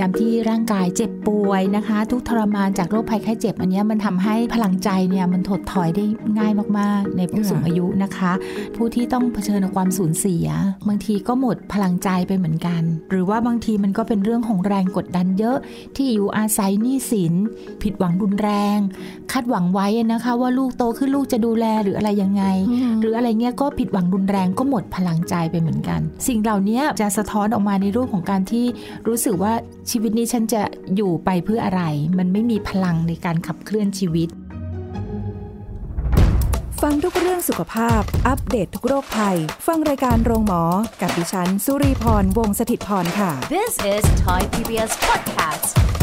ยามที่ร่างกายเจ็บป่วยนะคะ ทุกทรมานจากโรคภัยไข้เจ็บ อันเนี้ยมันทำให้พลังใจเนี่ยมันถดถอยได้ง่ายมากๆ ในผู้สูงอายุนะคะ ผู้ที่ต้องเผชิญกับความสูญเสีย บางทีก็หมดพลังใจไปเหมือนกัน หรือว่าบางทีมันก็เป็นเรื่องของแรงกดดันเยอะ ที่อยู่อาศัยหนี้สิน ผิดหวังรุนแรง คาดหวังไว้นะคะ ว่าลูกโตขึ้นลูกจะดูแลหรืออะไรยังไง หรืออะไรเงี้ยก็ผิดหวังรุนแรงก็หมดพลังใจไปเหมือนกัน สิ่งเหล่านี้จะสะท้อนออกมาในรูปของการที่รู้สึกว่าชีวิตนี้ฉันจะอยู่ไปเพื่ออะไร มันไม่มีพลังในการขับเคลื่อนชีวิต ฟังทุกเรื่องสุขภาพ อัปเดตททุกโรคภัย ฟังรายการโรงหมอ กับดิฉัน สุรีพร วงศิตพรค่ะ This is Thai PBS podcast.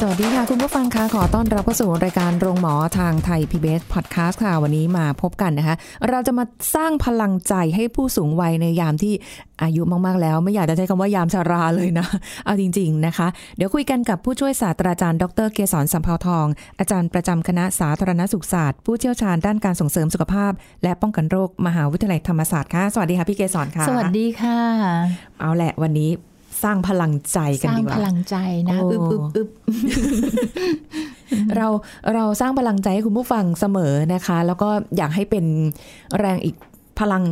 สวัสดีค่ะ คุณผู้ฟังคะขอต้อนรับเข้าสู่รายการโรงหมอทางไทย PBS Podcast ค่ะ วันนี้มาพบกันนะคะ เราจะมาสร้างพลังใจให้ผู้สูงวัยในยามที่อายุมากๆ แล้ว ไม่อยากจะใช้คำว่ายามชาราเลยนะ เอาจริง ๆนะคะ เดี๋ยวคุยกันกับผู้ช่วยศาสตราจารย์ดรเกษรสัมภาวทอง อาจารย์ประจำคณะสาธารณสุขศาสตร์ ผู้เชี่ยวชาญด้านการส่งเสริมสุขภาพ และป้องกันโรคมหาวิทยาลัยธรรมศาสตร์ค่ะสวัสดีค่ะพี่เกษรค่ะ สวัสดีค่ะ เอาแหละวันนี้ สร้างพลังใจสกันร้างดีกพว่าลังใจนะโอ้อึบอึบอึบเราเราสร้างพลังใจให้คุณผู้ฟังเสมอนะคะ แล้วก็อยากให้เป็นแรงอีกพลัง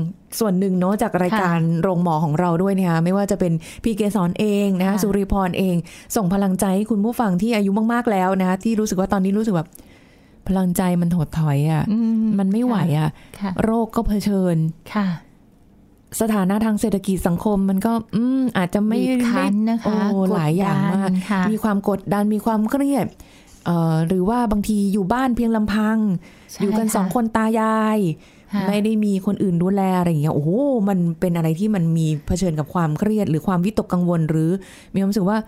ส่วนหนึ่งเนาะจากรายการโรงหมอของเราด้วยเนี่ยไม่ว่าจะเป็นพี่เกสรเองนะคะสุริพรเอง ส่งพลังใจให้คุณผู้ฟังที่อายุมากๆแล้วนะคะที่รู้สึกว่าตอนนี้รู้สึกแบบพลังใจมันถดถอยอะ่ะอืมันไม่ไหวอะ่ะค่ะ โรคก็เผชิญค่ะ สถานะทางเศรษฐกิจสังคมมันก็อืมอาจจะไม่บีบคั้นนะคะโอ้หลายอย่างมากดดันค่ะมีความกดดันมีความเครียดเอ่อหรือว่าบางทีอยู่บ้านเพียงลำพังใช่อยู่กันค่ะสองคนตายายค่ะไม่ได้มีคนอื่นดูแลอะไรอย่างเงี้ยโอ้โหมันเป็นอะไรที่มันมีเผชิญกับความเครียด หรือความวิตกกังวลหรือมีความรู้สึกว่า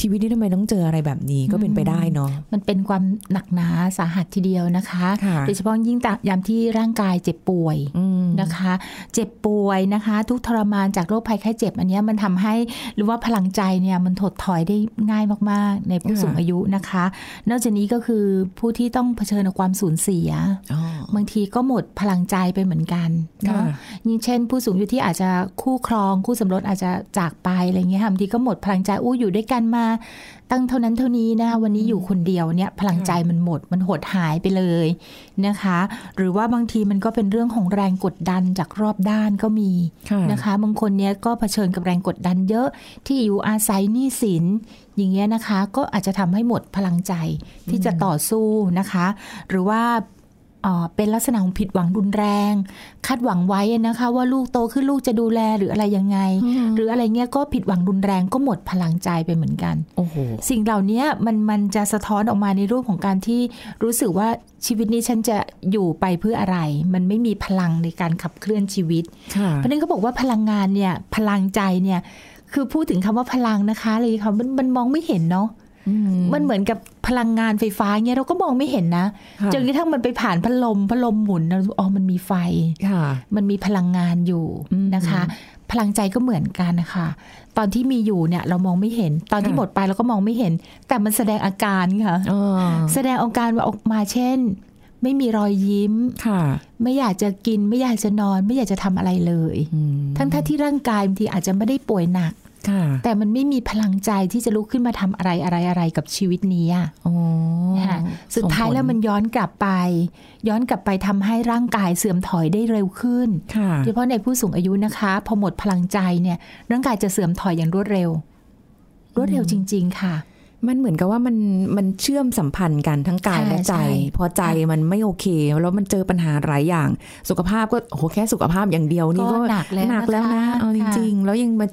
ชีวิตนี้ทำไมต้องเจออะไรแบบนี้ก็เป็นไปได้เนาะมันเป็นความหนักหนาสาหัสทีเดียวนะคะค่ะโดยเฉพาะยิ่งตยามที่ร่างกายเจ็บป่วยอืมนะคะ เจ็บป่วยนะคะ ทุกทรมานจากโรคภัยไข้เจ็บ อันเนี้ยมันทำให้หรือว่าพลังใจเนี่ยมันถดถอยได้ง่ายมากๆ ในผู้ค่ะสูงอายุนะคะ นอกจากนี้ก็คือผู้ที่ต้องเผชิญกับความสูญเสียอ๋อบางทีก็หมดพลังใจไปเหมือนกันเนาะค่ะยิ่งเช่น ผู้สูงอายุที่อาจจะคู่ครองคู่สมรสอาจจะจากไปอะไรเงี้ยค่ะบางทีก็หมดพลังใจอู้อยู่ด้วยกันมาตั้งเท่านั้นเท่านี้นะวันนี้อยู่คนเดียวเนี่ยพลังใจมันหมดมันหดหายไปเลยนะคะ หรือว่าบางทีมันก็เป็นเรื่องของแรงกดดันจากรอบด้านก็มีค่ะนะคะบางคนเนี้ยก็เผชิญกับแรงกดดันเยอะที่อยู่อาศัยหนี้สินอย่างเงี้ยนะคะ ก็อาจจะทำให้หมดพลังใจที่จะต่อสู้นะคะ หรือว่า เอ่อเป็นลักษณะของผิดหวังรุนแรง คาดหวังไว้นะคะ ว่าลูกโตขึ้นลูกจะดูแลหรืออะไรยังไง หรืออะไรเงี้ยก็ผิดหวังรุนแรงก็หมดพลังใจไปเหมือนกันโอ้โหสิ่งเหล่านี้มันมันจะสะท้อนออกมาในรูปของการที่รู้สึกว่าชีวิตนี้ฉันจะอยู่ไปเพื่ออะไร มันไม่มีพลังในการขับเคลื่อนชีวิตค่ะเพราะฉะนั้นเขาบอกว่าพลังงานเนี่ยพลังใจเนี่ยคือพูดถึงคำว่าพลังนะคะเลยค่ะมันมันมองไม่เห็นเนาะอื มมันเหมือนกับพลังงานไฟฟ้าเนี่ยเราก็มองไม่เห็นนะค่ะจนกระทั่งมันไปผ่านพัดลมพัดลมหมุนเราอ๋อมันมีไฟค่ะมันมีพลังงานอยู่อืมนะคะ พลังใจก็เหมือนกันนะคะตอนที่มีอยู่เนี่ยเรามองไม่เห็น ตอนที่ค่ะหมดไปเราก็มองไม่เห็น แต่มันแสดงอาการค่ะอ๋อแสดงอาการว่าออกมาเช่น ไม่มีรอยยิ้มค่ะ ไม่อยากจะกิน ไม่อยากจะนอน ไม่อยากจะทำอะไรเลยอืมทั้งท่าที่ร่างกายบางทีอาจจะไม่ได้ป่วยหนักค่ะ แต่มันไม่มีพลังใจที่จะลุกขึ้นมาทำอะไรอะไรอะไรกับชีวิตนี้อะอ๋อค่ะสุดท้ายแล้วมันย้อนกลับไป ย้อนกลับไปทำให้ร่างกายเสื่อมถอยได้เร็วขึ้นค่ะโดยเฉพาะในผู้สูงอายุนะคะ พอหมดพลังใจเนี่ยร่างกายจะเสื่อมถอยอย่างรวดเร็ว รวดเร็วจริง ๆ ค่ะมันเหมือนกับว่ามันมันเชื่อมสัมพันธ์กันทั้งกายใช่และใจใช่พอใจมันไม่โอเค แล้วมันเจอปัญหาหลายอย่าง สุขภาพก็โอ้โหแค่สุขภาพอย่างเดียวนี่ก็ก็หนักแล้วหนักแล้วนะนะคะเอาจริง ๆ แล้วยังมา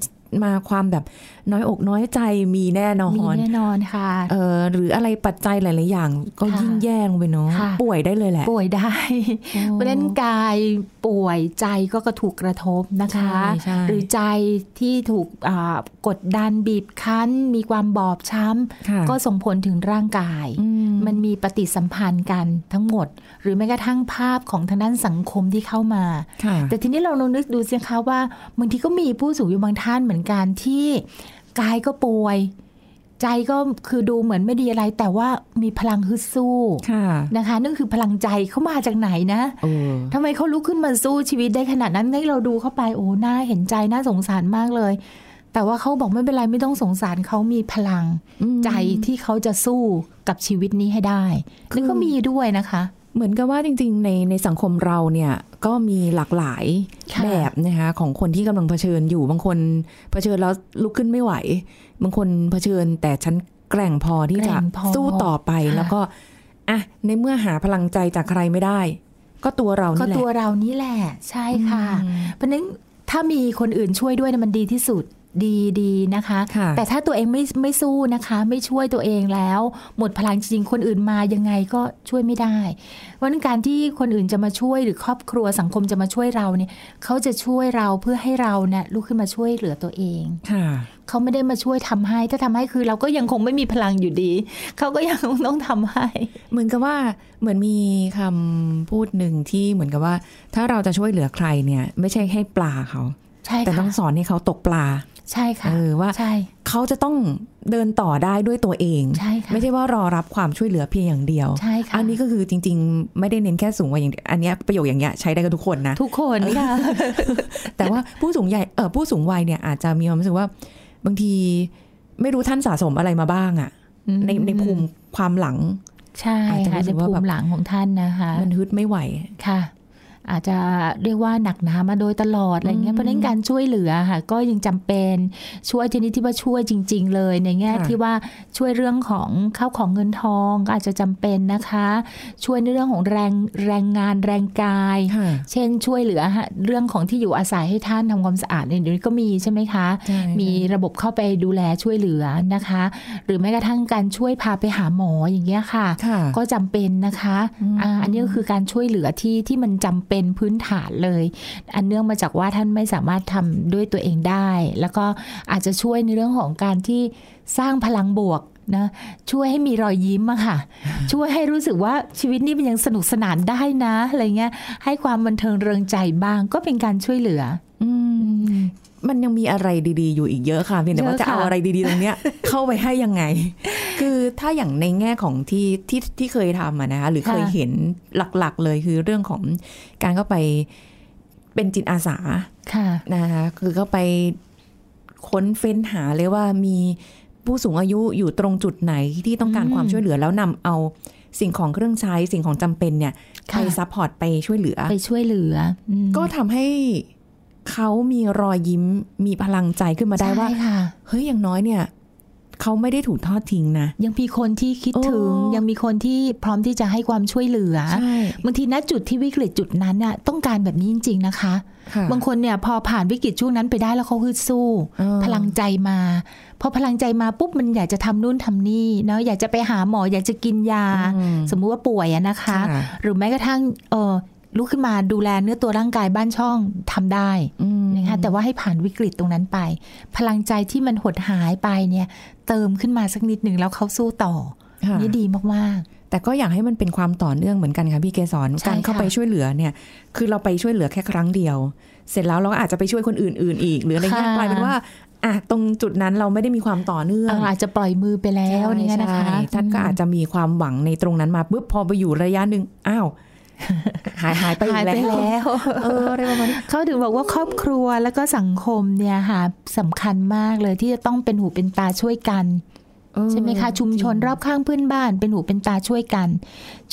มาความแบบน้อยอกน้อยใจมีแน่นอมีนแน่นอนค่ะเออหรืออะไรปัจจัยหลาย ๆ อย่าง ก็ค่ะยิ่งแย่ลงไปเนาะค่ะป่วยได้เลยแหละ ป่วยได้โอ้เพราะฉะนั้นกายป่วยใจก็กระถูกกระทบนะคะใช่ใช่หรือใจที่ถูกอ่ากดดันบีบคั้น มีความบอบช้ำค่ะก็ส่งผลถึงร่างกายอืมมันมีปฏิสัมพันธ์กันทั้งหมด หรือแม้กระทั่งภาพของทางด้านสังคมที่เข้ามาค่ะแต่ทีนี้เราลองนึกดูสิคะว่าบางทีก็มีผู้สูงอายุบางท่านเหมือนกันที่กายก็ป่วย ใจก็คือดูเหมือนไม่ดีอะไร แต่ว่ามีพลังฮึดสู้ค่ะนะคะนั่นคือพลังใจเขามาจากไหนนะโอ้ทำไมเขาลุกขึ้นมาสู้ชีวิตได้ขนาดนั้นให้เราดูเข้าไปโอ้น่าเห็นใจน่าสงสารมากเลย แต่ว่าเขาบอกไม่เป็นไรไม่ต้องสงสารเขามีพลังอืมใจที่เขาจะสู้กับชีวิตนี้ให้ได้คือนี่ก็มีด้วยนะคะ เหมือนกับว่าจริงๆ ในในสังคมเราเนี่ยก็มีหลากหลายค่ะแบบนะคะของคนที่กำลังเผชิญอยู่บางคนเผชิญแล้วลุกขึ้นไม่ไหว บางคนเผชิญแต่ฉันแกร่งพอที่แกจะร่งพอสู้ต่อไปค่ะแล้วก็อะในเมื่อหาพลังใจจากใครไม่ได้ ก็ตัวเราก็นี่แหละตัวเรานี่แหละ ใช่ค่ะอืมเพราะฉะนั้นถ้ามีคนอื่นช่วยด้วยนะมันดีที่สุด ดีดีนะคะค่ะแต่ถ้าตัวเองไม่ไม่สู้นะคะ ไม่ช่วยตัวเองแล้ว หมดพลังจริงๆคนอื่นมายังไงก็ช่วยไม่ได้ เพราะฉะนั้นการที่คนอื่นจะมาช่วยหรือครอบครัวสังคมจะมาช่วยเราเนี่ยเขาจะช่วยเราเพื่อให้เราเนี่ยลุกขึ้นมาช่วยเหลือตัวเองค่ะเขาไม่ได้มาช่วยทำให้ ถ้าทำให้คือเราก็ยังคงไม่มีพลังอยู่ดี เขาก็ยังต้องทำให้ เหมือนกับว่าเหมือนมีคำพูดหนึ่งที่เหมือนกับว่า ถ้าเราจะช่วยเหลือใครเนี่ย ไม่ใช่ให้ปลาเขาใช่แต่ต้ค่ะองสอนให้เขาตกปลา ใช่ค่ะเออว่าใช่เขาจะต้องเดินต่อได้ด้วยตัวเองใช่ค่ะไม่ใช่ว่ารอรับความช่วยเหลือเพียงอย่างเดียวใช่ค่ะอันนี้ก็คือจริง ๆ ไม่ได้เน้นแค่สูงวัยอย่างเดียวอันเนี้ยประโยคอย่างเงี้ยใช้ได้กับทุกคนนะ ทุกคนค่ะแต่ว่าผู้สูงใหญ่เออผู้สูงวัยเนี่ยอาจจะมีความรู้สึกว่า บางทีไม่รู้ท่านสะสมอะไรมาบ้างอะในในภูมิความหลัง ใช่อาจจะค่ะรู้สึในกว่าภูแบบมิหลังของท่านนะคะ มันฮึดไม่ไหวค่ะ อาจจะเรียกว่าหนักหนามาโดยตลอดอะไรเงี้ยเพราะฉะนั้นการช่วยเหลือค่ะก็ยังจำเป็นช่วยชนิดที่ว่าช่วยจริง ๆ เลยในแง่ค่ะที่ว่าช่วยเรื่องของข้าวของเงินทองก็อาจจะจำเป็นนะคะ ช่วยในเรื่องของแรงแรงงานแรงกายค่ะเช่นช่วยเหลือเรื่องของที่อยู่อาศัยให้ท่านทำความสะอาดเนี่ยเดี๋ยวนี้ก็มีใช่ไหมคะใช่มีระบบเข้าไปดูแลช่วยเหลือนะคะ หรือแม้กระทั่งการช่วยพาไปหาหมออย่างเงี้ยค่ะค่ะก็จำเป็นนะคะอืมอ่าอันนี้ก็คือการช่วยเหลือที่ที่มันจำเป็นพื้นฐานเลย อันเนื่องมาจากว่าท่านไม่สามารถทำด้วยตัวเองได้ แล้วก็อาจจะช่วยในเรื่องของการที่สร้างพลังบวกนะช่วยให้มีรอยยิ้มอะค่ะ ช่วยให้รู้สึกว่าชีวิตนี้มันยังสนุกสนานได้นะอะไรเงี้ย ให้ความบันเทิงเริงใจบ้างก็เป็นการช่วยเหลืออื มมันยังมีอะไรดีๆ อยู่อีกเยอะค่ะเพียงแต่ว่าเยอะจะเอาค่ะอะไรดีๆตรงเนี้ยเข้าไปให้ยังไง คือถ้าอย่างในแง่ของที่ที่ที่เคยทำอะนะคะหรือเคยเห็นหลักๆเลยคือเรื่องของการเข้าไปเป็นจิตอาสาค่ะนะคะคือก็ไปค้นเฟ้นหาเลยว่ามีผู้สูงอายุอยู่ตรงจุดไหนที่ต้องการอืมความช่วยเหลือแล้วนำเอาสิ่งของเครื่องใช้สิ่งของจำเป็นเนี่ยไปค่ะ support ไปช่วยเหลือ ไปช่วยเหลืออืมก็ทำให้ เขามีรอยยิ้มมีพลังใจขึ้นมาได้ว่าใช่ค่ะเฮ้ยอย่างน้อยเนี่ยเขาไม่ได้ถูกทอดทิ้งนะ ยังมีคนที่คิดถึงโอ้ยังมีคนที่พร้อมที่จะให้ความช่วยเหลือใช่บางทีณจุดที่วิกฤตจุดนั้นน่ะต้องการแบบนี้จริง ๆ นะคะค่ะบางคนเนี่ยพอผ่านวิกฤตช่วงนั้นไปได้แล้วเขาฮึดสู้เออพลังใจมาพอพลังใจมาปุ๊บมันอยากจะทำนู่นทำนี่เนาะอยากจะไปหาหมออยากจะกินยาอืมสมมุติว่าป่วยอะนะคะค่ะหรือแม้กระทั่งเออ ลุกขึ้นมาดูแลเนื้อตัวร่างกายบ้านช่องทำได้อืมนะคะแต่ว่าให้ผ่านวิกฤตตรงนั้นไป พลังใจที่มันหดหายไปเนี่ย เติมขึ้นมาสักนิดหนึ่งแล้วเขาสู้ต่อค่ะนี่ดีมากแต่ก็อยากให้มันเป็นความต่อเนื่องเหมือนกันค่ะพี่เกสรใช่การเข้าค่ะไปช่วยเหลือเนี่ย คือเราไปช่วยเหลือแค่ครั้งเดียว เสร็จแล้วเราก็อาจจะไปช่วยคนอื่น ๆ อีก หรืออะไรเงี้ยค่ะกลายเป็นว่าอะตรงจุดนั้นเราไม่ได้มีความต่อเนื่ๆองอาจจะปล่อยมือไปแล้วเนี่ยนะคะใช่ท่านก็อาจจะมีความหวังในตรงนั้นมาปุ๊บพอไปอยู่ระยะหนึ่งอ้าว หายหายไปอีหายกไปแล้วแล้วเอออะไรประมาณนี้เขาถึงบอกว่าครอบครัวแล้วก็สังคมเนี่ยค่ะสำคัญมากเลยที่จะต้องเป็นหูเป็นตาช่วยกันเออ ใช่ไหมคะชุมชนรอบข้างเพื่อนบ้าน เป็นหูเป็นตาช่วยกัน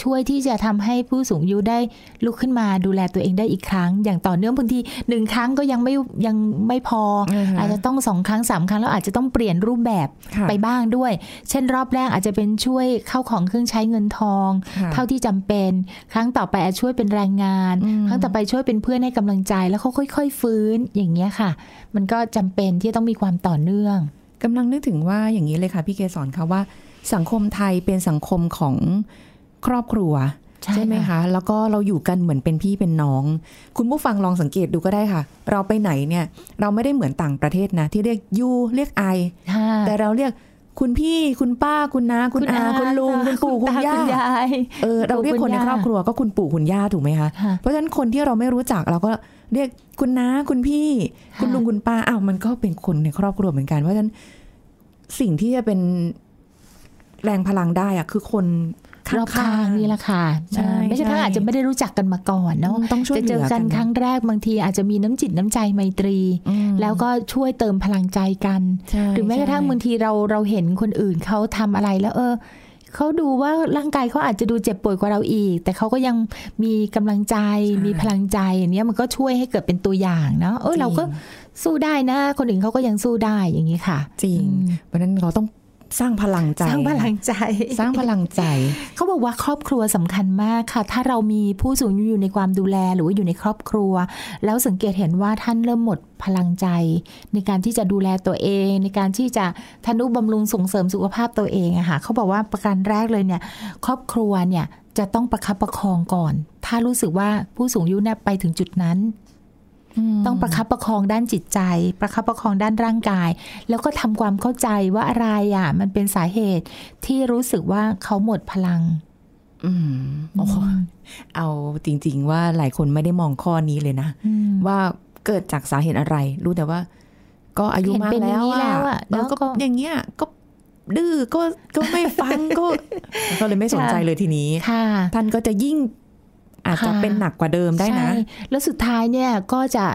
ช่วยที่จะทำให้ผู้สูงอายุได้ลุกขึ้นมาดูแลตัวเองได้อีกครั้ง อย่างต่อเนื่องบางทีหนึ่งครั้งก็ยังไม่ยังไม่พออ่าฮะอาจจะต้องสองครั้งสามครั้งแล้วอาจจะต้องเปลี่ยนรูปแบบค่ะไปบ้างด้วย เช่นรอบแรกอาจจะเป็นช่วยเข้าของเครื่องใช้เงินทองค่ะเท่าที่จำเป็น ครั้งต่อไปอาจช่วยเป็นแรงงานอืมครั้งต่อไปช่วยเป็นเพื่อนให้กำลังใจแล้วเขาค่อย ๆ ฟื้นอย่างเงี้ยค่ะ มันก็จำเป็นที่จะต้องมีความต่อเนื่อง กำลังนึกถึงว่าอย่างนี้เลยค่ะพี่เกสรคะว่า สังคมไทยเป็นสังคมของครอบครัวใช่ไหมค่ะคะ แล้วก็เราอยู่กันเหมือนเป็นพี่เป็นน้อง คุณผู้ฟังลองสังเกตดูก็ได้ค่ะ เราไปไหนเนี่ย เราไม่ได้เหมือนต่างประเทศนะ ที่เรียกยูเรียกไอค่ะแต่เราเรียกคุณพี่คุณป้าคุณน้าคุณอาคุณลุงคุณปู่คุณตย่าคุณยายเออเราเรียกคนในคุณย่าครอบครัวก็คุณปู่คุณย่าถูกไหมคะค่ะเพราะฉะนั้นคนที่เราไม่รู้จักเราก็ เรียกคุณน้าคุณพี่ค่ะคุณลุงคุณป้าอ้าวมันก็เป็นคนในครอบครัวเหมือนกันเพราะฉะนั้นสิ่งที่จะเป็นแรงพลังได้อะคือคนรอบข้างนี่แหละค่ะใช่ไม่ใช่ทั้งอาจจะไม่ได้รู้จักกันมาก่อนเนาะต้องช่วยจะเหเจลืออกันครั้งแรกบางทีอาจจะมีน้ำจิตน้ำใจไมตรีอืมแล้วก็ช่วยเติมพลังใจกันใช่หรือแม้กระทั่งใช่บางทีเราเราเห็นคนอื่นเขาทำอะไรแล้วเออ เขาดูว่าร่างกายเขาอาจจะดูเจ็บป่วยกว่าเราอีก แต่เขาก็ยังมีกำลังใจมีพลังใจอย่างเนี้ยมันก็ช่วยให้เกิดเป็นตัวอย่างเนาะเออเราก็สู้ได้นะ คนอื่นเขาก็ยังสู้ได้อย่างนี้ค่ะ จริงอืมเพราะฉะนั้นเราต้อง สร้างพลังใจ สร้างพลังใจ สร้างพลังใจ เขาบอกว่าครอบครัวสำคัญมากค่ะ ถ้าเรามีผู้สูงอายุอยู่ในความดูแลหรือว่าอยู่ในครอบครัว แล้วสังเกตเห็นว่าท่านเริ่มหมดพลังใจ ในการที่จะดูแลตัวเอง ในการที่จะทนุบำรุงส่งเสริมสุขภาพตัวเองอะค่ะเขาบอกว่าประการแรกเลยเนี่ย ครอบครัวเนี่ยจะต้องประคับประคองก่อน ถ้ารู้สึกว่าผู้สูงอายุเนี่ยไปถึงจุดนั้น ต้องประคับประคองด้านจิตใจ ประคับประคองด้านร่างกาย แล้วก็ทำความเข้าใจว่าอะไรอะ มันเป็นสาเหตุที่รู้สึกว่าเขาหมดพลังอืมโอ้โหเอาจริง ๆ ว่าหลายคนไม่ได้มองข้อนี้เลยนะอืมว่าเกิดจากสาเหตุอะไร รู้แต่ว่า ก็อายุมากเห็นเป็นอย่างแล้วนี้แล้วอะแล้วก็แล้วก็อย่างเงี้ยก็ดื้อก็ก็ไม่ฟังก็ก็เลยไม่สนใจเลยทีนี้ค่ะท่านก็จะยิ่ง อาจจะค่ะเป็นหนักกว่าเดิมได้นะใช่แล้วสุดท้ายเนี่ยก็จะ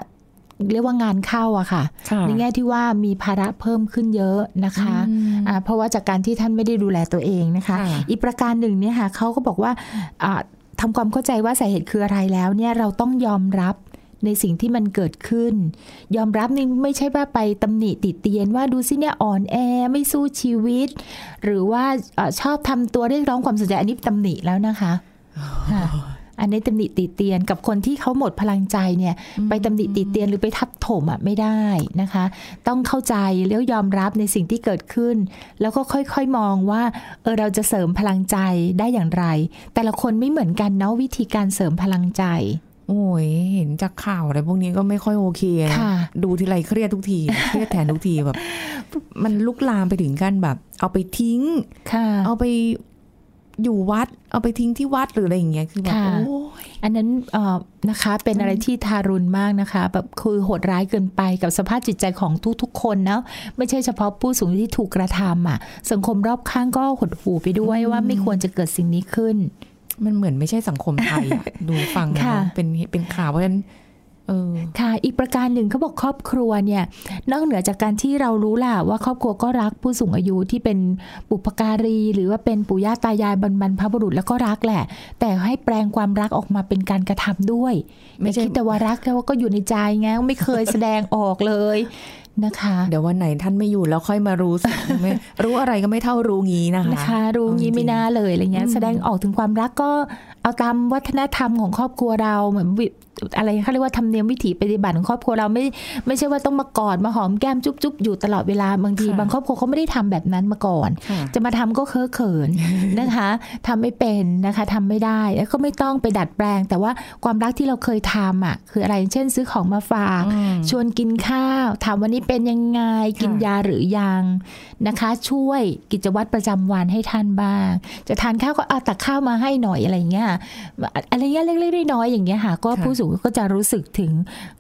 เรียกว่างานเข้าอะค่ะค่ะในแง่ที่ว่ามีภาระเพิ่มขึ้นเยอะนะคะอืมอ่าเพราะว่าจากการที่ท่านไม่ได้ดูแลตัวเองนะคะค่ะอีกประการหนึ่งเนี่ยค่ะเขาก็บอกว่าอ่าทำความเข้าใจว่าสาเหตุคืออะไรแล้วเนี่ยเราต้องยอมรับในสิ่งที่มันเกิดขึ้น ยอมรับนี่ไม่ใช่ว่าไปตำหนิติเตียนว่าดูสิเนี่ยอ่อนแอไม่สู้ชีวิต หรือว่าเออชอบทำตัวเรียกร้องความสนใจอันนี้ตำหนิแล้วนะคะค่ะ อันนี้ตำหนิติเตียนกับคนที่เขาหมดพลังใจเนี่ย ไปตำหนิติเตียนหรือไปทับถมอะไม่ได้นะคะ ต้องเข้าใจแล้วยอมรับในสิ่งที่เกิดขึ้น แล้วก็ค่อยๆมองว่าเออเราจะเสริมพลังใจได้อย่างไร แต่ละคนไม่เหมือนกันเนาะวิธีการเสริมพลังใจโอ้ยเห็นจากข่าวอะไรพวกนี้ก็ไม่ค่อยโอเคนะค่ะดูทีไรเครียดทุกทีเครียดแทนทุกทีแบบ มันลุกลามไปถึงกันแบบ เอาไปทิ้งค่ะเอาไป อยู่วัดเอาไปทิ้งที่วัดหรืออะไรอย่างเงี้ยคือแบบค่ะโอ้ยอันนั้นเอ่อนะคะเป็นอะไรที่ทารุณมากนะคะแบบคือโหดร้ายเกินไปกับสภาพจิตใจของทุกๆคนเนาะไม่ใช่เฉพาะผู้สูงอายุที่ถูกกระทำอะ สังคมรอบข้างก็หดหู่ไปด้วยว่าไม่ควรจะเกิดสิ่งนี้ขึ้น มันเหมือนไม่ใช่สังคมไทยอะดูฟังแล้วค่ะเป็นเป็นข่าวเพราะฉะนั้นเออ ค่ะ อีกประการหนึ่งเขาบอกครอบครัวเนี่ย นอกเหนือจากการที่เรารู้ล่ะว่าครอบครัวก็รักผู้สูงอายุที่เป็นบุพการี หรือว่าเป็นปู่ย่าตายายบรรบรรพบุรุษแล้วก็รักแหละ แต่ให้แปลงความรักออกมาเป็นการกระทำด้วย ไม่ไม่ใช่ใช่แต่ว่ารักแล้วก็อยู่ในใจไงไม่เคยแสดงออกเลยนะคะ เดี๋ยววันไหนท่านไม่อยู่แล้วค่อยมารู้สึกไม่รู้อะไรก็ไม่เท่ารู้งี้นะคะนะคะ รู้งี้ไม่น่าเลยอะไรเงี้ยแสดงออกถึงความรักก็เอาตามวัฒนธรรมของครอบครัวเราเหมือนวิ อะไรเขาเรียกว่าธรรมเนียมวิถีปฏิบัติของครอบครัวเราไม่ไม่ใช่ว่าต้องมากอดมาหอมแก้มจุ๊บจุ๊บอยู่ตลอดเวลาบางทีค่ะบางครอบครัวเขาไม่ได้ทำแบบนั้นมาก่อนค่ะจะมาทำก็เคอะเขินนะคะทำไม่เป็นนะคะทำไม่ได้แล้วก็ไม่ต้องไปดัดแปลง แต่ว่าความรักที่เราเคยทำอะคืออะไรเช่น ซื้อของมาฝากอืมชวนกินข้าวถามวันนี้เป็นยังไงกินยาหรือยังนะคะ ช่วยกิจวัตรประจำวันให้ท่านบ้าง จะทานข้าวก็เอาตักข้าวมาให้หน่อยอะไรอย่างเงี้ยอะไรเงี้ยเล็กๆน้อยๆอย่างเงี้ยค่ะก็ค่ะผู้สูงอายุก็จะรู้สึกถึง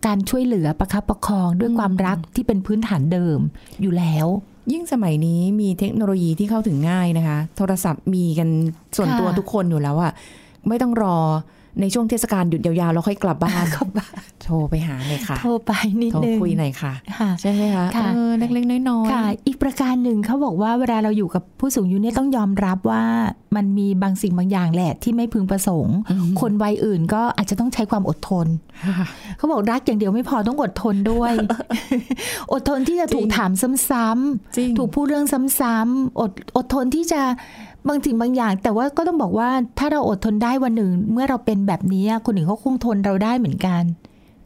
การช่วยเหลือประคับประคองด้วยความรักที่เป็นพื้นฐานเดิมอยู่แล้ว ยิ่งสมัยนี้มีเทคโนโลยีที่เข้าถึงง่ายนะคะ โทรศัพท์มีกันส่วนค่ะตัวทุกคนอยู่แล้วอะไม่ต้องรอ ในช่วงเทศกาลหยุดยาวๆแล้วค่อยกลับบ้านกลับบ้านโทรไปหาเลยค่ะ โทรไปนิดโทรนึงคุยหน่อยค่ะค่ะ ใช่ไหมคะค่ะเออเล็กๆน้อยๆค่ะ อีกประการหนึ่งเขาบอกว่าเวลาเราอยู่กับผู้สูงอายุเนี่ยต้องยอมรับว่ามันมีบางสิ่งบางอย่างแหละ ที่ไม่พึงประสงค์ คนวัยอื่นก็อาจจะต้องใช้ความอดทนค่ะเขาบอกรักอย่างเดียวไม่พอต้องอดทนด้วย อดทนที่จะถูกถามซ้ำจริงๆถูกพูดเรื่องซ้ำๆอดอดทนที่จะ บางสิ่งบางอย่าง แต่ว่าก็ต้องบอกว่าถ้าเราอดทนได้วันหนึ่ง เมื่อเราเป็นแบบนี้คนอื่นเขาคงทนเราได้เหมือนกัน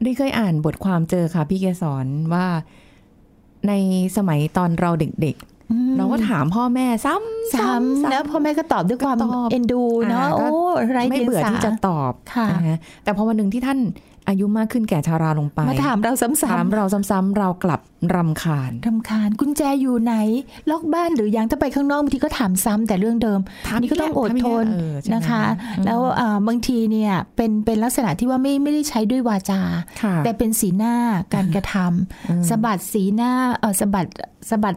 ได้เคยอ่านบทความเจอค่ะ พี่แกสอนว่าในสมัยตอนเราเด็กๆ เราก็ถามพ่อแม่ซ้ำซ้ำนะพ่อแม่ก็ตอบด้วยความก็ตอบเอ็นดูเนาะอ่าก็โอ้ไรไม่เดียงเบื่อสาที่จะตอบค่ะนะคะแต่พอวันหนึ่งที่ท่านอายุมากขึ้นแก่ชาราลงไปมาถามเราซ้ำๆถามเราซ้ำๆเรากลับ รำคาญรำคาญกุญแจอยู่ไหน ล็อกบ้านหรือยังถ้าไปข้างนอกบางทีก็ถามซ้ำแต่เรื่องเดิมถามนี่ก็ต้องอดทนเออใช่ไหมนะคะอืมแล้วอ่าบางทีเนี่ยเป็นเป็นลักษณะที่ว่าไม่ไม่ได้ใช้ด้วยวาจาค่ะแต่เป็นสีหน้าการกระทำสะบัดสีหน้าเออสะบัดสะบัด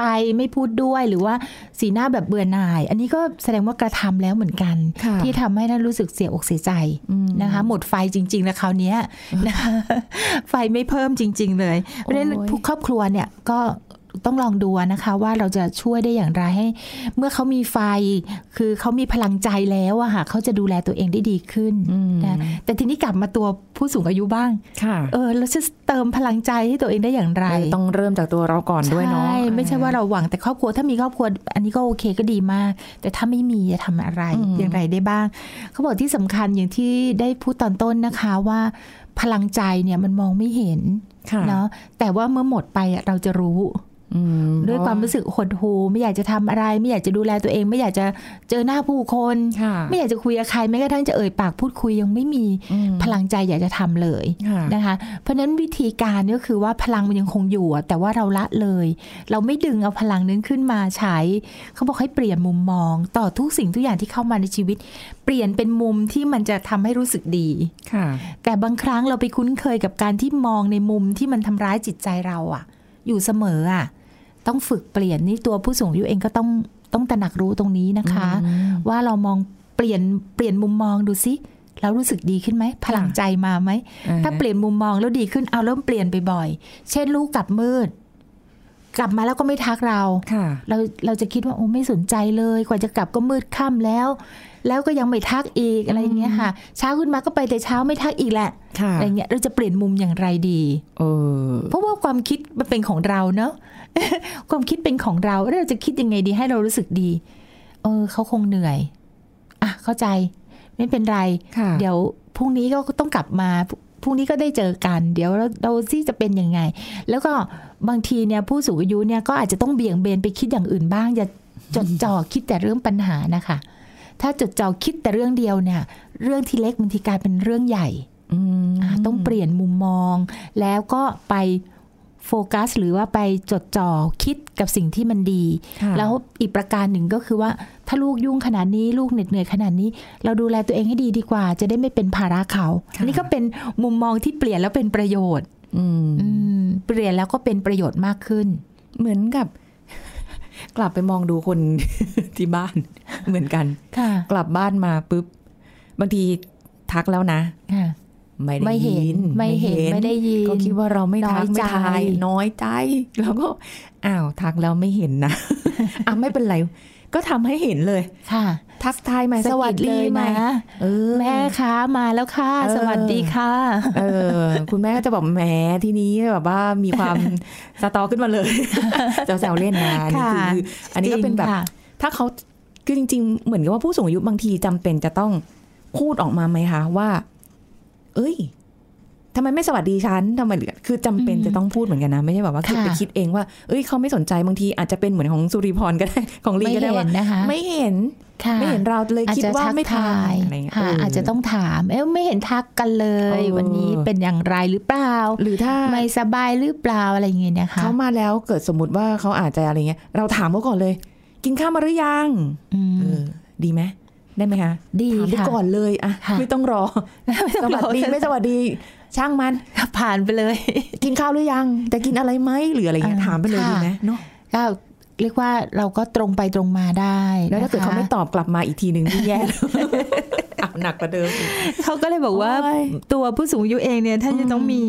ไปไม่พูดด้วยหรือว่าสีหน้าแบบเบื่อหน่าย อันนี้ก็แสดงว่ากระทำแล้วเหมือนกันค่ะที่ทำให้ท่านรู้สึกเสียอกเสียใจนะคะ หมดไฟจริงๆแล้วคราวเนี้ยนะคะไฟไม่เพิ่มจริง ๆ เลยเพราะฉะนั้นโอ้ยทุกครอบครัวเนี่ยก็ต้องลองดูนะคะว่าเราจะช่วยได้อย่างไรให้ เมื่อเขามีไฟ คือเขามีพลังใจแล้วอะค่ะเขาจะดูแลตัวเองได้ดีขึ้นนะแต่ทีนี้กลับมาตัวผู้สูงอายุบ้างค่ะเออเราจะเติมพลังใจให้ตัวเองได้อย่างไรเออต้องเริ่มจากตัวเราก่อนด้วยเนาะใช่ไม่ใช่ว่าเราหวังแต่ครอบครัวถ้ามีครอบครัว อันนี้ก็โอเคก็ดีมาก แต่ถ้าไม่มีจะทำอะไรอย่างไรได้บ้าง เขาบอกที่สำคัญอย่างที่ได้พูดตอนต้นนะคะว่า พลังใจเนี่ยมันมองไม่เห็นค่ะ เนาะแต่ว่าเมื่อหมดไปอะเราจะรู้ ด้วยความรู้สึกหดหู่ไม่อยากจะทำอะไร ไม่อยากจะดูแลตัวเอง ไม่อยากจะเจอหน้าผู้คนค่ะไม่อยากจะคุยกับใครแม้กระทั่งจะเอ่ยปากพูดคุยยังไม่มีอืมพลังใจอยากจะทำเลยค่ะนะคะ เพราะฉะนั้นวิธีการก็คือว่าพลังมันยังคงอยู่อะแต่ว่าเราละเลย เราไม่ดึงเอาพลังนั้นขึ้นมาใช้ เขาบอกให้เปลี่ยนมุมมอง ต่อทุกสิ่งทุกอย่างที่เข้ามาในชีวิต เปลี่ยนเป็นมุมที่มันจะทำให้รู้สึกดีค่ะ แต่บางครั้งเราไปคุ้นเคยกับการที่มองในมุมที่มันทำร้ายจิตใจเราอะอยู่เสมออะ ต้องฝึกเปลี่ยนนี่ตัวผู้สูงอายุเองก็ต้องต้องตระหนักรู้ตรงนี้นะคะ ว่าเรามองเปลี่ยนเปลี่ยนมุมมองดูสิแล้วรู้สึกดีขึ้นไหมพลังใจมาไหมอ่าถ้าเปลี่ยนมุมมองแล้วดีขึ้นเอาเริ่มเปลี่ยนไปบ่อย เช่นลูกกลับมืด กลับมาแล้วก็ไม่ทักเราค่ะเราเราจะคิดว่าโอ้ไม่สนใจเลย กว่าจะกลับก็มืดค่ำแล้ว แล้วก็ยังไม่ทักอีกอะไรอย่างเงี้ยค่ะ เช้าขึ้นมาก็ไปแต่เช้าไม่ทักอีกแหละค่ะอะไรเงี้ยเราจะเปลี่ยนมุมอย่างไรดีเออเพราะว่าความคิดมันเป็นของเราเนอะ ความคิดเป็นของเราแล้วเราจะคิดยังไงดีให้เรารู้สึกดี เออเขาคงเหนื่อยอะเข้าใจ ไม่เป็นไรค่ะเดี๋ยวพรุ่งนี้ก็ต้องกลับมาพรุ่พรุ่งนี้ก็ได้เจอกัน เดี๋ยวเราเราที่จะเป็นยังไง แล้วก็บางทีเนี่ยผู้สูงอายุเนี่ยก็อาจจะต้องเบี่ยงเบนไปคิดอย่างอื่นบ้าง อย่าจดจ่อคิดแต่เรื่องปัญหานะคะ ถ้าจดจ่อคิดแต่เรื่องเดียวเนี่ย เรื่องที่เล็กบางทีกลายเป็นเรื่องใหญ่อืมอ่าต้องเปลี่ยนมุมมอง แล้วก็ไป โฟกัส หรือว่าไปจดจ่อคิดกับสิ่งที่มันดีค่ะแล้วอีกประการหนึ่งก็คือว่าถ้าลูกยุ่งขนาดนี้ลูกเหน็ดเหนื่อยขนาดนี้ เราดูแลตัวเองให้ดีดีกว่า จะได้ไม่เป็นภาระเขาอันนี้ก็เป็นมุมมองที่เปลี่ยนแล้วเป็นประโยชน์อืมอืมเปลี่ยนแล้วก็เป็นประโยชน์มากขึ้น เหมือนกับ กลับไปมองดูคนที่บ้านเหมือนกันค่ะกลับบ้านมาปุ๊บบางทีทักแล้วนะค่ะ ไม่ได้ไม่เห็นยินไม่เห็นไม่ได้ยินก็คิดว่าเราไม่ทักน้อยไม่ใจทายน้อยใจแล้วก็อ้าวทักแล้วไม่เห็นนะอะไม่เป็นไรก็ทำให้เห็นเลย ค่ะ ทักทายไหมสวัสดีเลยไหมนะเออแม่คะมาแล้วค่ะเออสวัสดีค่ะ เออ คุณแม่ก็จะบอกแหมที่นี้แบบว่ามีความสตอขึ้นมาเลยแซวๆเล่นนะนี่ค่ะคืออันนี้ก็เป็นแบบจริงค่ะถ้าเขาคือจริง ๆ เหมือนกับว่าผู้สูงอายุบางทีจำเป็นจะต้องพูดออกมาไหมคะว่า เอ้ยทำไมไม่สวัสดีฉันทำไมเหลือคือจำเป็นจะต้องพูดเหมือนกันนะ ไม่ใช่แบบว่าคิดค่ะไปคิดเองว่า เอ้ยเขาไม่สนใจบางทีอาจจะเป็นเหมือนของสุริพรก็ได้ของลีไม่ก็ได้เห็ว่านนะคะไม่เห็นค่ะไม่เห็นเราเลยอาจคิดจะว่าทักไม่ทาทายอะไรเงี้ยค่ะเอาจจะต้องถาม เอ๊ะไม่เห็นทักกันเลยเออวันนี้เป็นอย่างไรหรือเปล่า หรือถ้าไม่สบายหรือเปล่าอะไรอย่างเงี้ยนะคะเขามาแล้วเกิดสมมติว่าเขาอาจจะอะไรเงี้ย เราถามเขาก่อนเลย กินข้าวมาหรือยังอืมเออดีไหม ได้ไหมคะ ดีถามไปค่ะก่อนเลยอะค่ะไม่ต้องรอ สวัสดีไม่สวัสดีช่างมันผ่านไปเลย กินข้าวหรือยังแต่กินอะไรไหมหรืออะไรเงี้ยอ่าถามไปเลยค่ะดีไหมเนาะก็เรียกว่าเราก็ตรงไปตรงมาได้ แล้วถ้าเกิดนะคะเขาไม่ตอบกลับมาอีกทีหนึ่งที่แย่ อะหนักกว่าเดิมอีกเขาก็เลยบอกว่าโอ้ยตัวผู้สูงอายุเองเนี่ยท่านจะต้องมี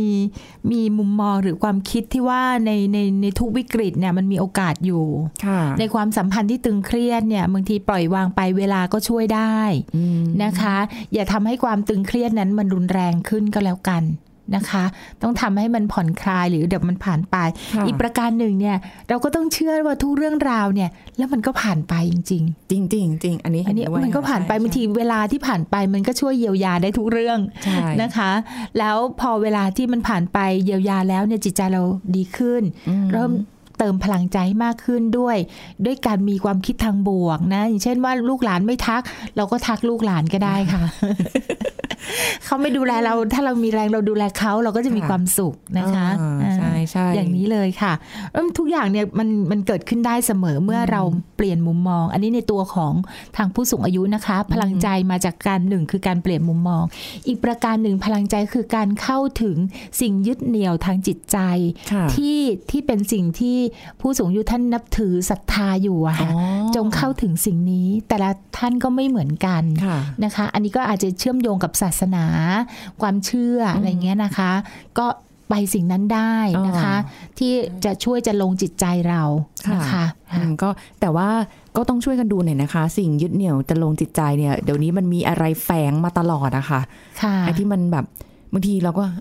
มีมุมมองหรือความคิดที่ว่าในในในทุกวิกฤตเนี่ยมันมีโอกาสอยู่ค่ะในความสัมพันธ์ที่ตึงเครียดเนี่ยบางทีปล่อยวางไปเวลาก็ช่วยได้อืมนะคะ อย่าทำให้ความตึงเครียดนั้นมันรุนแรงขึ้นก็แล้วกัน นะคะ ต้องทำให้มันผ่อนคลายหรือเดี๋ยวมันผ่านไปค่ะอีกประการหนึ่งเนี่ยเราก็ต้องเชื่อว่าทุกเรื่องราวเนี่ย แล้วมันก็ผ่านไปจริงจริงจริงจริงอันนี้ๆอันนี้เด้วยมันก็ค่ะผ่านไปใช่บางทีเวลาที่ผ่านไปมันก็ช่วยเยียวยาได้ทุกเรื่องใช่นะคะ แล้วพอเวลาที่มันผ่านไปเยียวยาแล้วเนี่ยจิตใจเราดีขึ้นอืมเริ่ม เติมพลังใจให้มากขึ้นด้วย ด้วยการมีความคิดทางบวกนะ อย่างเช่นว่าลูกหลานไม่ทัก เราก็ทักลูกหลานก็ได้ค่ะเขาไม่ดูแลเรา ถ้าเรามีแรงเราดูแลเขาเราก็จะมีความสุขนะคะอ่าอ่าใช่ใช่อย่างนี้เลยค่ะเอิ่มทุกอย่างเนี่ยมันมันเกิดขึ้นได้เสมอเมื่อเราเปลี่ยนมุมมอง อันนี้ในตัวของทางผู้สูงอายุนะคะ พลังใจมาจากการหนึ่งคือการเปลี่ยนมุมมอง อีกประการหนึ่งพลังใจคือการเข้าถึงสิ่งยึดเหนี่ยวทางจิตใจค่ะที่ที่เป็นสิ่งที่ผู้สูงอายุท่านนับถือศรัทธาอยู่อะค่ะอ๋อจงเข้าถึงสิ่งนี้ แต่ละท่านก็ไม่เหมือนกันค่ะนะคะ อันนี้ก็อาจจะเชื่อมโยงกับศาสนา ความเชื่ออะไรเงี้ยนะคะ ก็ไปสิ่งนั้นได้นะคะ ที่จะช่วยจะลงจิตใจเรานะคะอืมก็แต่ว่าก็ต้องช่วยกันดูหน่อยนะคะ สิ่งยึดเหนี่ยวจะลงจิตใจเนี่ย เดี๋ยวนี้มันมีอะไรแฝงมาตลอดอะค่ะค่ะไอ้ที่มันแบบบางทีเราก็อะ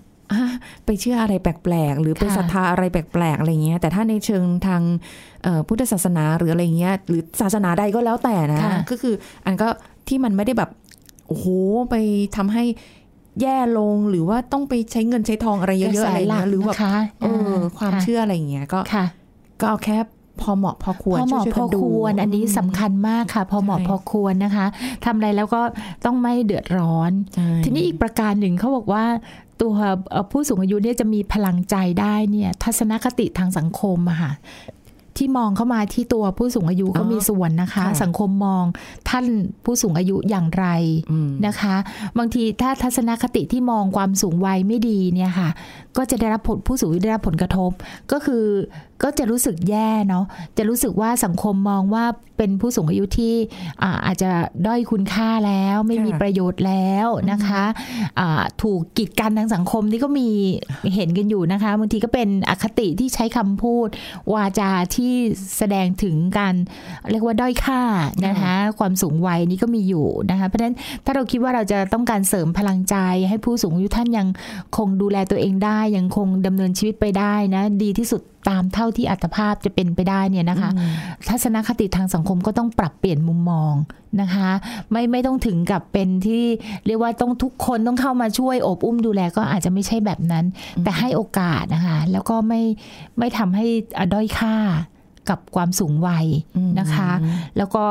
ไปเชื่ออะไรแปลกๆ หรือไปค่ะศรัทธาอะไรแปลกๆ อะไรเงี้ย แต่ถ้าในเชิงทางเอ่อพุทธศาสนาหรืออะไรเงี้ย หรือศาสนาใดก็แล้วแต่นะค่ะก็คืออันก็ที่มันไม่ได้แบบ โอ้โห ไปทำให้แย่ลงหรือว่าต้องไปใช้เงินใช้ทองอะไรเยอะๆอะไรกแสหลัเงี้กยหรือแบบนะคะเออความค่ะเชื่ออะไรเงี้ยก็ค่ะก็เอาแค่พอเหมาะพอควรพอเหมาะช่วยๆพกัอนดูควร อันนี้สำคัญมากค่ะ พอเหมาะใช่พอควรนะคะทำอะไรแล้วก็ต้องไม่เดือดร้อนใช่ทีนี้อีกประการหนึ่งเขาบอกว่า ตัวผู้สูงอายุเนี่ยจะมีพลังใจได้เนี่ยทัศนคติทางสังคมอะค่ะ ที่มองเข้ามาที่ตัวผู้สูงอายุก็มีส่วนนะคะ สังคมมองท่านผู้สูงอายุอย่างไรอืมนะคะ บางทีถ้าทัศนคติที่มองความสูงวัยไม่ดีเนี่ยค่ะ ก็จะได้รับผลผู้สูงอายุได้รับผลกระทบ ก็คือก็จะรู้สึกแย่เนาะจะรู้สึกว่าสังคมมองว่าเป็นผู้สูงอายุที่อ่าอาจจะด้อยคุณค่าแล้ว ไม่มีค่ะประโยชน์แล้วนะคะอ่าถูกกีดกันทางสังคมนี่ก็มีเห็นกันอยู่นะคะบางทีก็เป็นอคติที่ใช้คำพูดวาจาที่แสดงถึงการเรียกว่าด้อยค่านะคะความสูงวัยนี้ก็มีอยู่นะคะเพราะฉะนั้นถ้าเราคิดว่าเราจะต้องการเสริมพลังใจ ให้ผู้สูงอายุท่านยังคงดูแลตัวเองได้ ยังคงดำเนินชีวิตไปได้นะดีที่สุดตามเท่าที่อัตภาพจะเป็นไปได้เนี่ยนะคะ ทัศนคติทางสังคมก็ต้องปรับเปลี่ยนมุมมองนะคะ ไม่ไม่ต้องถึงกับเป็นที่เรียกว่าต้องทุกคนต้องเข้ามาช่วยโอบอุ้มดูแลก็อาจจะไม่ใช่แบบนั้น แต่ให้โอกาสนะคะ แล้วก็ไม่ไม่ทำให้ด้อยค่า กับความสูงวัยนะคะ แล้วก็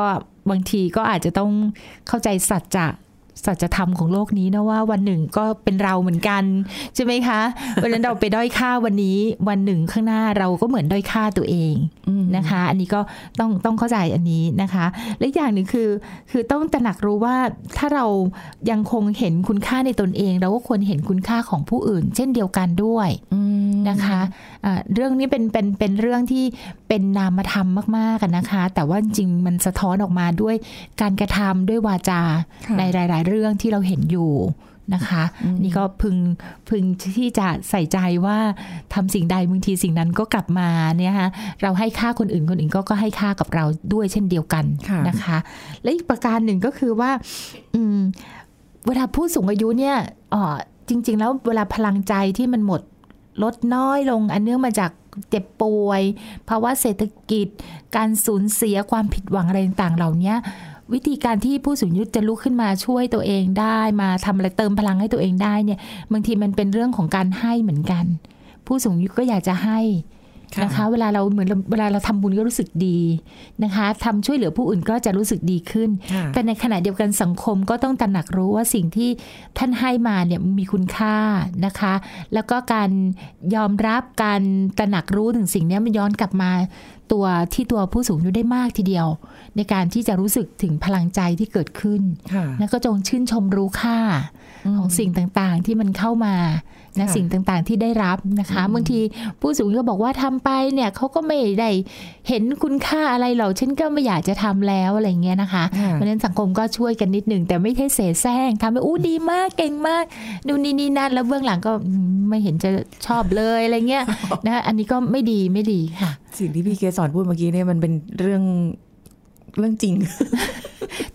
บางทีก็อาจจะต้องเข้าใจสัจจะ สัจธรรมของโลกนี้นะว่าวันหนึ่งก็เป็นเราเหมือนกัน ใช่ไหมคะเพราะฉะนั้นเราไปด้อยค่าวันนี้วันหนึ่งข้างหน้าเราก็เหมือนด้อยค่าตัวเองนะคะ อันนี้ก็ต้องต้องเข้าใจอันนี้นะคะ และอีกอย่างหนึ่งคือ คือต้องตระหนักรู้ว่าถ้าเรายังคงเห็นคุณค่าในตนเอง เราก็ควรเห็นคุณค่าของผู้อื่น เช่นเดียวกันด้วยนะคะอ่าเรื่องนี้เป็นเป็นเป็นเรื่องที่เป็นนามธรรมมากๆกันนะคะ แต่ว่าจริงๆมันสะท้อนออกมาด้วยการกระทำด้วยวาจาค่ะในหลายๆเรื่องที่เราเห็นอยู่นะคะ นี่ก็พึงพึงที่จะใส่ใจว่าทำสิ่งใดบางทีสิ่งนั้นก็กลับมาเนี่ยฮะเราให้ค่าคนอื่นคนอื่นก็ก็ให้ค่ากับเราด้วยเช่นเดียวกันค่ะนะคะ และอีกประการหนึ่งก็คือว่าอืมเวลาผู้สูงอายุเนี่ยอ๋อจริง ๆ แล้วเวลาพลังใจที่มันหมดลดน้อยลง อันเนื่องมาจากเจ็บป่วยภาวะเศรษฐกิจ การสูญเสียความผิดหวังอะไรต่างๆเหล่านี้ วิธีการที่ผู้สูงอายุจะลุกขึ้นมาช่วยตัวเองได้ มาทำอะไรเติมพลังให้ตัวเองได้เนี่ย บางทีมันเป็นเรื่องของการให้เหมือนกัน ผู้สูงอายุก็อยากจะให้ค่ะนะคะเวลาเราเหมือนเราเวลาเราทำบุญก็รู้สึกดีนะคะทำช่วยเหลือผู้อื่นก็จะรู้สึกดีขึ้นค่ะแต่ในขณะเดียวกันสังคมก็ต้องตระหนักรู้ว่าสิ่งที่ท่านให้มาเนี่ยมีคุณค่านะคะ แล้วก็การยอมรับการตระหนักรู้ถึงสิ่งเนี้ยมันย้อนกลับมาตัวที่ตัวผู้สูงอายุได้มากทีเดียว ในการที่จะรู้สึกถึงพลังใจที่เกิดขึ้นค่ะแล้วก็จงชื่นชมรู้ค่าของสิ่งต่างๆที่มันเข้ามานะค่ะสิ่งต่างๆที่ได้รับนะคะบางทีผู้สูงอายุบอกว่าทำไปเนี่ยเขาก็ไม่ได้เห็นคุณค่าอะไรหรอกฉันก็ไม่อยากจะทำแล้วอะไรเงี้ยนะคะค่ะเพราะฉะนั้นสังคมก็ช่วยกันนิดหนึ่งแต่ไม่ใช่เสแสร้งทำให้อู้ดีมากเก่งมาก ดูนี่นี่นั่นแล้วเบื้องหลังก็อืมไม่เห็นจะชอบเลยอะไรเงี้ยนะอันนี้ก็ไม่ดีไม่ดีค่ะ สิ่งที่พี่เกสอนพูดเมื่อกี้เนี่ยมันเป็นเรื่อง เรื่องจริง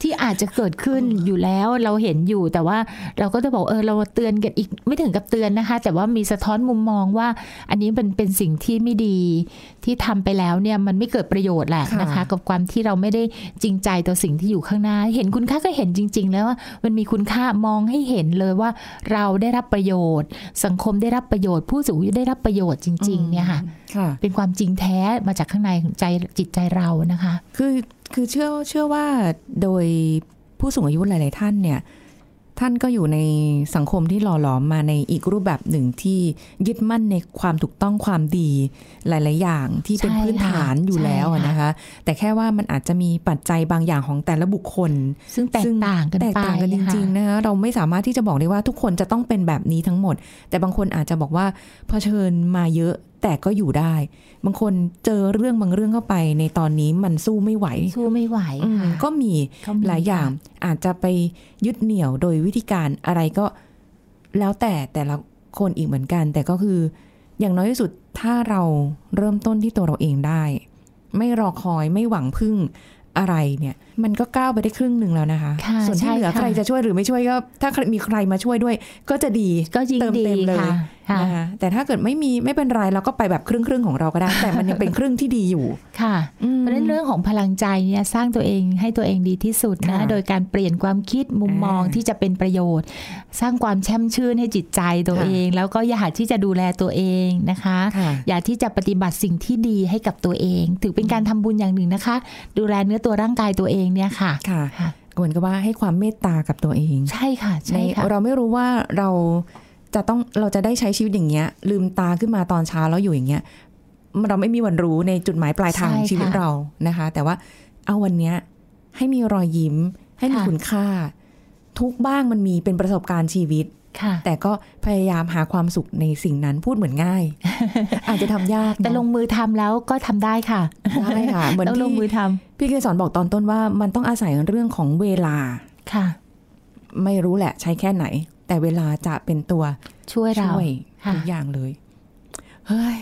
ที่อาจจะเกิดขึ้นอยู่แล้วเราเห็นอยู่ แต่ว่าเราก็จะบอกเออเราเตือนกันอีกไม่ถึงกับเตือนนะคะ แต่ว่ามีสะท้อนมุมมองว่า อันนี้เป็นเป็นสิ่งที่ไม่ดีที่ทำไปแล้วเนี่ยมันไม่เกิดประโยชน์แหละค่ะนะคะ กับความที่เราไม่ได้จริงใจต่อสิ่งที่อยู่ข้างหน้า เห็นคุณค่าก็เห็นจริง ๆ แล้วว่ามันมีคุณค่ามองให้เห็นเลยว่า เราได้รับประโยชน์ สังคมได้รับประโยชน์ ผู้สูงอายุได้รับประโยชน์จริง ๆ เนี่ยค่ะค่ะเป็นความจริงแท้มาจากข้างในของใจจิตใจเรานะคะ คือ คือเชื่อเชื่อว่าโดยผู้สูงอายุหลาย ๆ ท่านเนี่ย ท่านก็อยู่ในสังคมที่หล่อหลอมมาในอีกรูปแบบหนึ่งที่ยึดมั่นในความถูกต้องความดีหลาย ๆ อย่างที่เป็นใช่พื้นฐานค่ะอยู่แล้วอะใช่ค่ะนะคะ แต่แค่ว่ามันอาจจะมีปัจจัยบางอย่างของแต่ละบุคคล ซึ่งแตกต่างกันแตกไปต่างกันจริงๆค่ะนะคะเราไม่สามารถที่จะบอกได้ว่าทุกคนจะต้องเป็นแบบนี้ทั้งหมด แต่บางคนอาจจะบอกว่าเผชิญมาเยอะ แต่ก็อยู่ได้ บางคนเจอเรื่องบางเรื่องเข้าไป ในตอนนี้มันสู้ไม่ไหว สู้ไม่ไหวอืมค่ะก็มีก็มีหลายอย่างอาจจะไปยึดเหนี่ยวโดยวิธีการอะไรก็แล้วแต่แต่ละคนอีกเหมือนกัน แต่ก็คือ อย่างน้อยที่สุดถ้าเราเริ่มต้นที่ตัวเราเองได้ ไม่รอคอยไม่หวังพึ่งอะไรเนี่ยมันก็ก้าวไปได้ครึ่งหนึ่งแล้วนะคะค่ะส่วนที่ใช่เหลือค่ะใครจะช่วยหรือไม่ช่วยก็ ถ้ามีใครมาช่วยด้วย ก็จะดีก็ยิ่งเติมดีเต็มเลยค่ะค่ะนะคะแต่ถ้าเกิดไม่มีไม่เป็นไรเราก็ไปแบบครึ่งครึ่งๆของเราก็ได้ แต่มันยังเป็นครึ่งที่ดีอยู่ค่ะอืมเพราะฉะนั้นเรื่องของพลังใจเนี่ยสร้างตัวเองให้ตัวเองดีที่สุดนะค่ะโดยการเปลี่ยนความคิดมุมมองอ่าที่จะเป็นประโยชน์ สร้างความแช่มชื่นให้จิตใจตัวค่ะเอง แล้วก็อยากที่จะดูแลตัวเองนะคะค่ะอยากที่จะปฏิบัติสิ่งที่ดีให้กับตัวเอง ถือเป็นการทำบุญอย่างหนึ่งนะคะ ดูแลเนื้อตัวร่างกายตัวเองเนี่ยค่ะค่ะค่ะเหมือนกับว่าให้ความเมตตากับตัวเอง ใช่ค่ะในใช่ค่ะเราไม่รู้ว่าเราจะต้องเราจะได้ใช้ชีวิตอย่างเงี้ย ลืมตาขึ้นมาตอนเช้าแล้วอยู่อย่างเงี้ยเราไม่มีวันรู้ในจุดหมายปลายทางของใช่ชีวิตค่ะเรานะคะ แต่ว่าเอาวันเนี้ยให้มีรอยยิ้ม ให้มีค่ะคุณค่า ทุกบ้างมันมีเป็นประสบการณ์ชีวิตค่ะ แต่ก็พยายามหาความสุขในสิ่งนั้นพูดเหมือนง่าย อาจจะทำยาก แต่เนอะลงมือทำแล้วก็ทำได้ค่ะได้ค่ะเหมือนต้องลงมือที่ทำพี่เกสรบอกตอนต้นว่ามันต้องอาศัยเรื่องของเวลาค่ะ ไม่รู้แหละใช้แค่ไหน แต่เวลาจะเป็นตัวช่วยเราช่วยค่ะทุกอย่างเลย เฮ้ย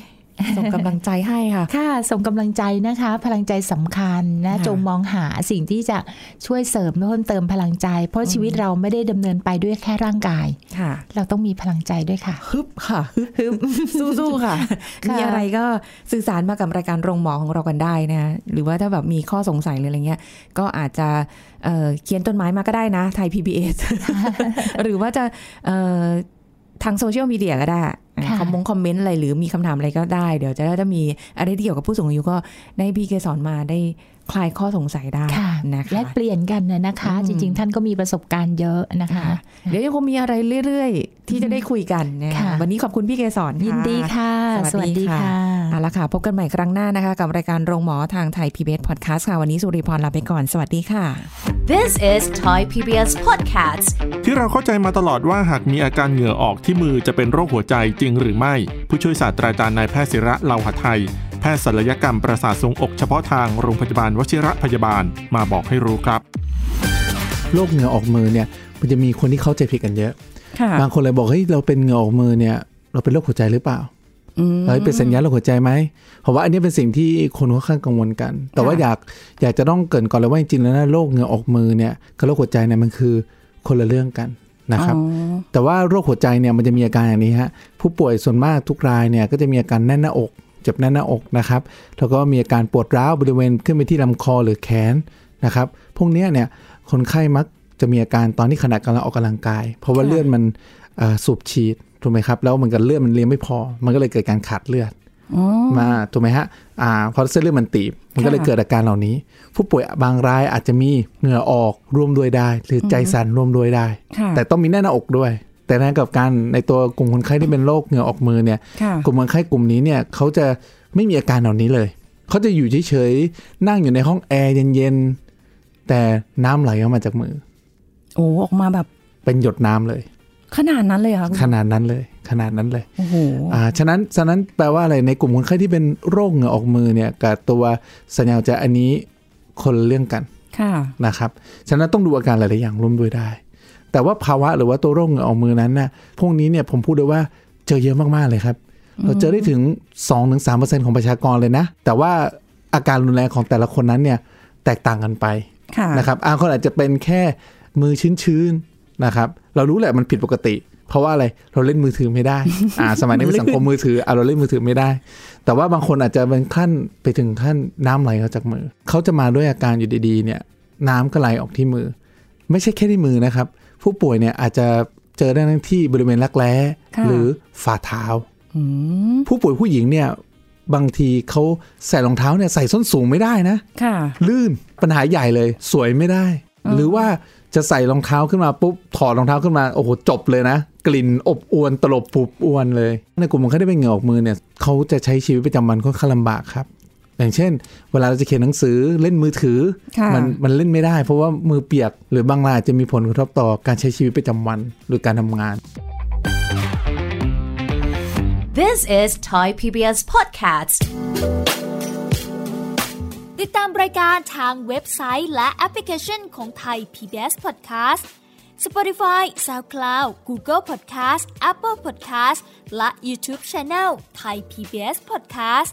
ส่งกำลังใจให้ค่ะ ค่ะส่งกำลังใจนะคะ พลังใจสำคัญนะค่ะจงมองหาสิ่งที่จะช่วยเสริมเพิ่มเติมพลังใจ เพราะชีวิตเราไม่ได้ดำเนินไปด้วยแค่ร่างกายค่ะ เราต้องมีพลังใจด้วยค่ะฮึบค่ะฮึบสู้ๆค่ะค่ะมีอะไรก็สื่อสารมากับรายการโรงหมอของเรากันได้นะ หรือว่าถ้าแบบมีข้อสงสัยหรืออะไรเงี้ยก็อาจจะเอ่อเขียนต้นไม้มาก็ได้นะไทย PBS หรือว่าจะเอ่อทางโซเชียลมีเดียก็ได้ ค่ะคอมมงคอมเมนต์อะไรหรือมีคำถามอะไรก็ได้ เดี๋ยวจะถ้ามีอะไรที่เกี่ยวกับผู้สูงอายุก็ได้พี่เกสอนมาได้ คลายข้อสงสัยได้ค่ะนะคะแลกเปลี่ยนกันนะนะคะอืมจริง ๆ ท่านก็มีประสบการณ์เยอะนะคะค่ะเดี๋ยวยังคงมีอะไรเรื่อย ๆ ที่จะได้คุยกันนะคะค่ะวันนี้ขอบคุณพี่เกสรค่ะยินดีค่ะ สวัสดีค่ะเอาละค่ะ พบกันใหม่ครั้งหน้านะคะ กับรายการโรงหมอทางไทย PBS Podcast ค่ะ วันนี้สุริพรลาไปก่อน สวัสดีค่ะ This is Thai PBS Podcast. ที่เราเข้าใจมาตลอดว่าหากมีอาการเหงื่อออกที่มือจะเป็นโรคหัวใจจริงหรือไม่ ผู้ช่วยศาสตราจารย์นายแพทย์ศิระเลาหะไทย แพทย์ศัลยกรรมประสาททรงอกเฉพาะทางโรงพยาบาลวชิระพยาบาลมาบอกให้รู้ครับโรคเหงื่อออกมือเนี่ยมันจะมีคนที่เข้าใจผิดกันเยอะค่ะบางคนเลยบอกเฮ้ยเราเป็นเหงื่อออกมือเนี่ย เราเป็นโรคหัวใจหรือเปล่าอืมเฮ้ยเป็นสัญญาณโรคหัวใจไหมเพราะว่าอันนี้เป็นสิ่งที่คนค่อนข้างกังวลกัน แต่ว่าค่ะอยากอยากจะต้องเกรินก่อนเลยว่าจริงๆแล้วนะโรคเหงื่อออกมือเนี่ยกับโรคหัวใจเนี่ยมันคือคนละเรื่องกันนะครับอ๋อแต่ว่าโรคหัวใจเนี่ยมันจะมีอาการอย่างนี้ฮะผู้ป่วยส่วนมากทุกรายเนี่ยก็จะมีอาการแน่นหน้าอก เจ็บแน่นหน้าอกนะครับ แล้วก็มีอาการปวดร้าวบริเวณขึ้นไปที่ลำคอหรือแขนนะครับ พวกเนี้ยเนี่ยคนไข้มักจะมีอาการตอนที่ขณะกำลังออกกำลังกาย เพราะว่าค่ะเลือดมันเอ่อสูบฉีดถูกไหมครับแล้วมันก็เลือดมันเลี้ยงไม่พอ มันก็เลยเกิดการขาดเลือดอ๋อมาถูกไหมฮะอ่าพอเส้นเลือดมันตีบมันก็เลยค่ะเกิดอาการเหล่านี้ ผู้ป่วยบางรายอาจจะมีเหงื่อออกร่วมด้วยได้ หรือใจสั่นร่วมด้วยได้ค่ะแต่ต้องมีแน่นหน้าอกด้วย แต่ในกับการในตัวกลุ่มคนไข้ที่เป็นโรคเหงื่อออกมือเนี่ยค่ะกลุ่มคนไข้กลุ่มนี้เนี่ยเขาจะไม่มีอาการเหล่านี้เลย เขาจะอยู่เฉยๆนั่งอยู่ในห้องแอร์เย็นๆแต่น้ำไหลออกมาจากมือ โอ้ออกมาแบบเป็นหยดน้ำเลย ขนาดนั้นเลยเหรอค่ะขนาดนั้นเลย ขนาดนั้นเลยโอ้โหอ่าฉะนั้นฉะนั้นแปลว่าอะไรในกลุ่มคนไข้ที่เป็นโรคเหงื่อออกมือเนี่ยกับตัวสัญญาณหัวใจอันนี้คนละเรื่องกันค่ะนะครับฉะนั้นต้องดูอาการหลายๆอย่างร่วมด้วยได้ แต่ว่าภาวะหรือว่าตัวโรคเหงื่อออกมือนั้นน่ะพวกนี้เนี่ยผมพูดเลยว่าเจอเยอะมากๆเลยครับ เราเจอได้ถึง 2-3%ของประชากรเลยนะ แต่ว่าอาการรุนแรงของแต่ละคนนั้นเนี่ยแตกต่างกันไปค่ะนะครับบางคนอาจจะเป็นแค่มือชื้นๆนะครับ เรารู้แหละมันผิดปกติ เพราะว่าอะไรเราเล่นมือถือไม่ได้ อ่า สมัยนี้เป็นสังคมมือถืออะเราเล่นมือถือไม่ได้ แต่ว่าบางคนอาจจะเป็นขั้นไปถึงขั้นน้ำไหลออกจากมือ เขาจะมาด้วยอาการอยู่ดีๆ เนี่ย น้ำก็ไหลออกที่มือ ไม่ใช่แค่ที่มือนะครับ ผู้ป่วยเนี่ยอาจจะเจอได้ทั้งที่บริเวณรักแร้ค่ะหรือฝ่าเท้าอืมผู้ป่วยผู้หญิงเนี่ยบางทีเขาใส่รองเท้าเนี่ยใส่ส้นสูงไม่ได้นะค่ะ ลื่นปัญหาใหญ่เลยสวยไม่ได้ หรือว่าจะใส่รองเท้าขึ้นมาปุ๊บถอดรองเท้าขึ้นมาโอ้โหจบเลยนะ กลิ่นอบอวนตลบปุบอวนเลย ในกลุ่มของเขาได้เป็นเหงื่อออกมือเนี่ยเขาจะใช้ชีวิตประจำวันค่อนข้างลำบากครับ อย่างเช่น เวลาเราจะเขียนหนังสือเล่นมือถือค่ะมันมันเล่นไม่ได้ เพราะว่ามือเปียก หรือบางรายอาจจะมีผลกระทบต่อการใช้ชีวิตประจำวันหรือการทำงาน This is Thai PBS Podcast ติดตามรายการทางเว็บไซต์และแอปพลิเคชันของไทย PBS Podcast Spotify SoundCloud Google Podcast Apple Podcast และ YouTube Channel Thai PBS Podcast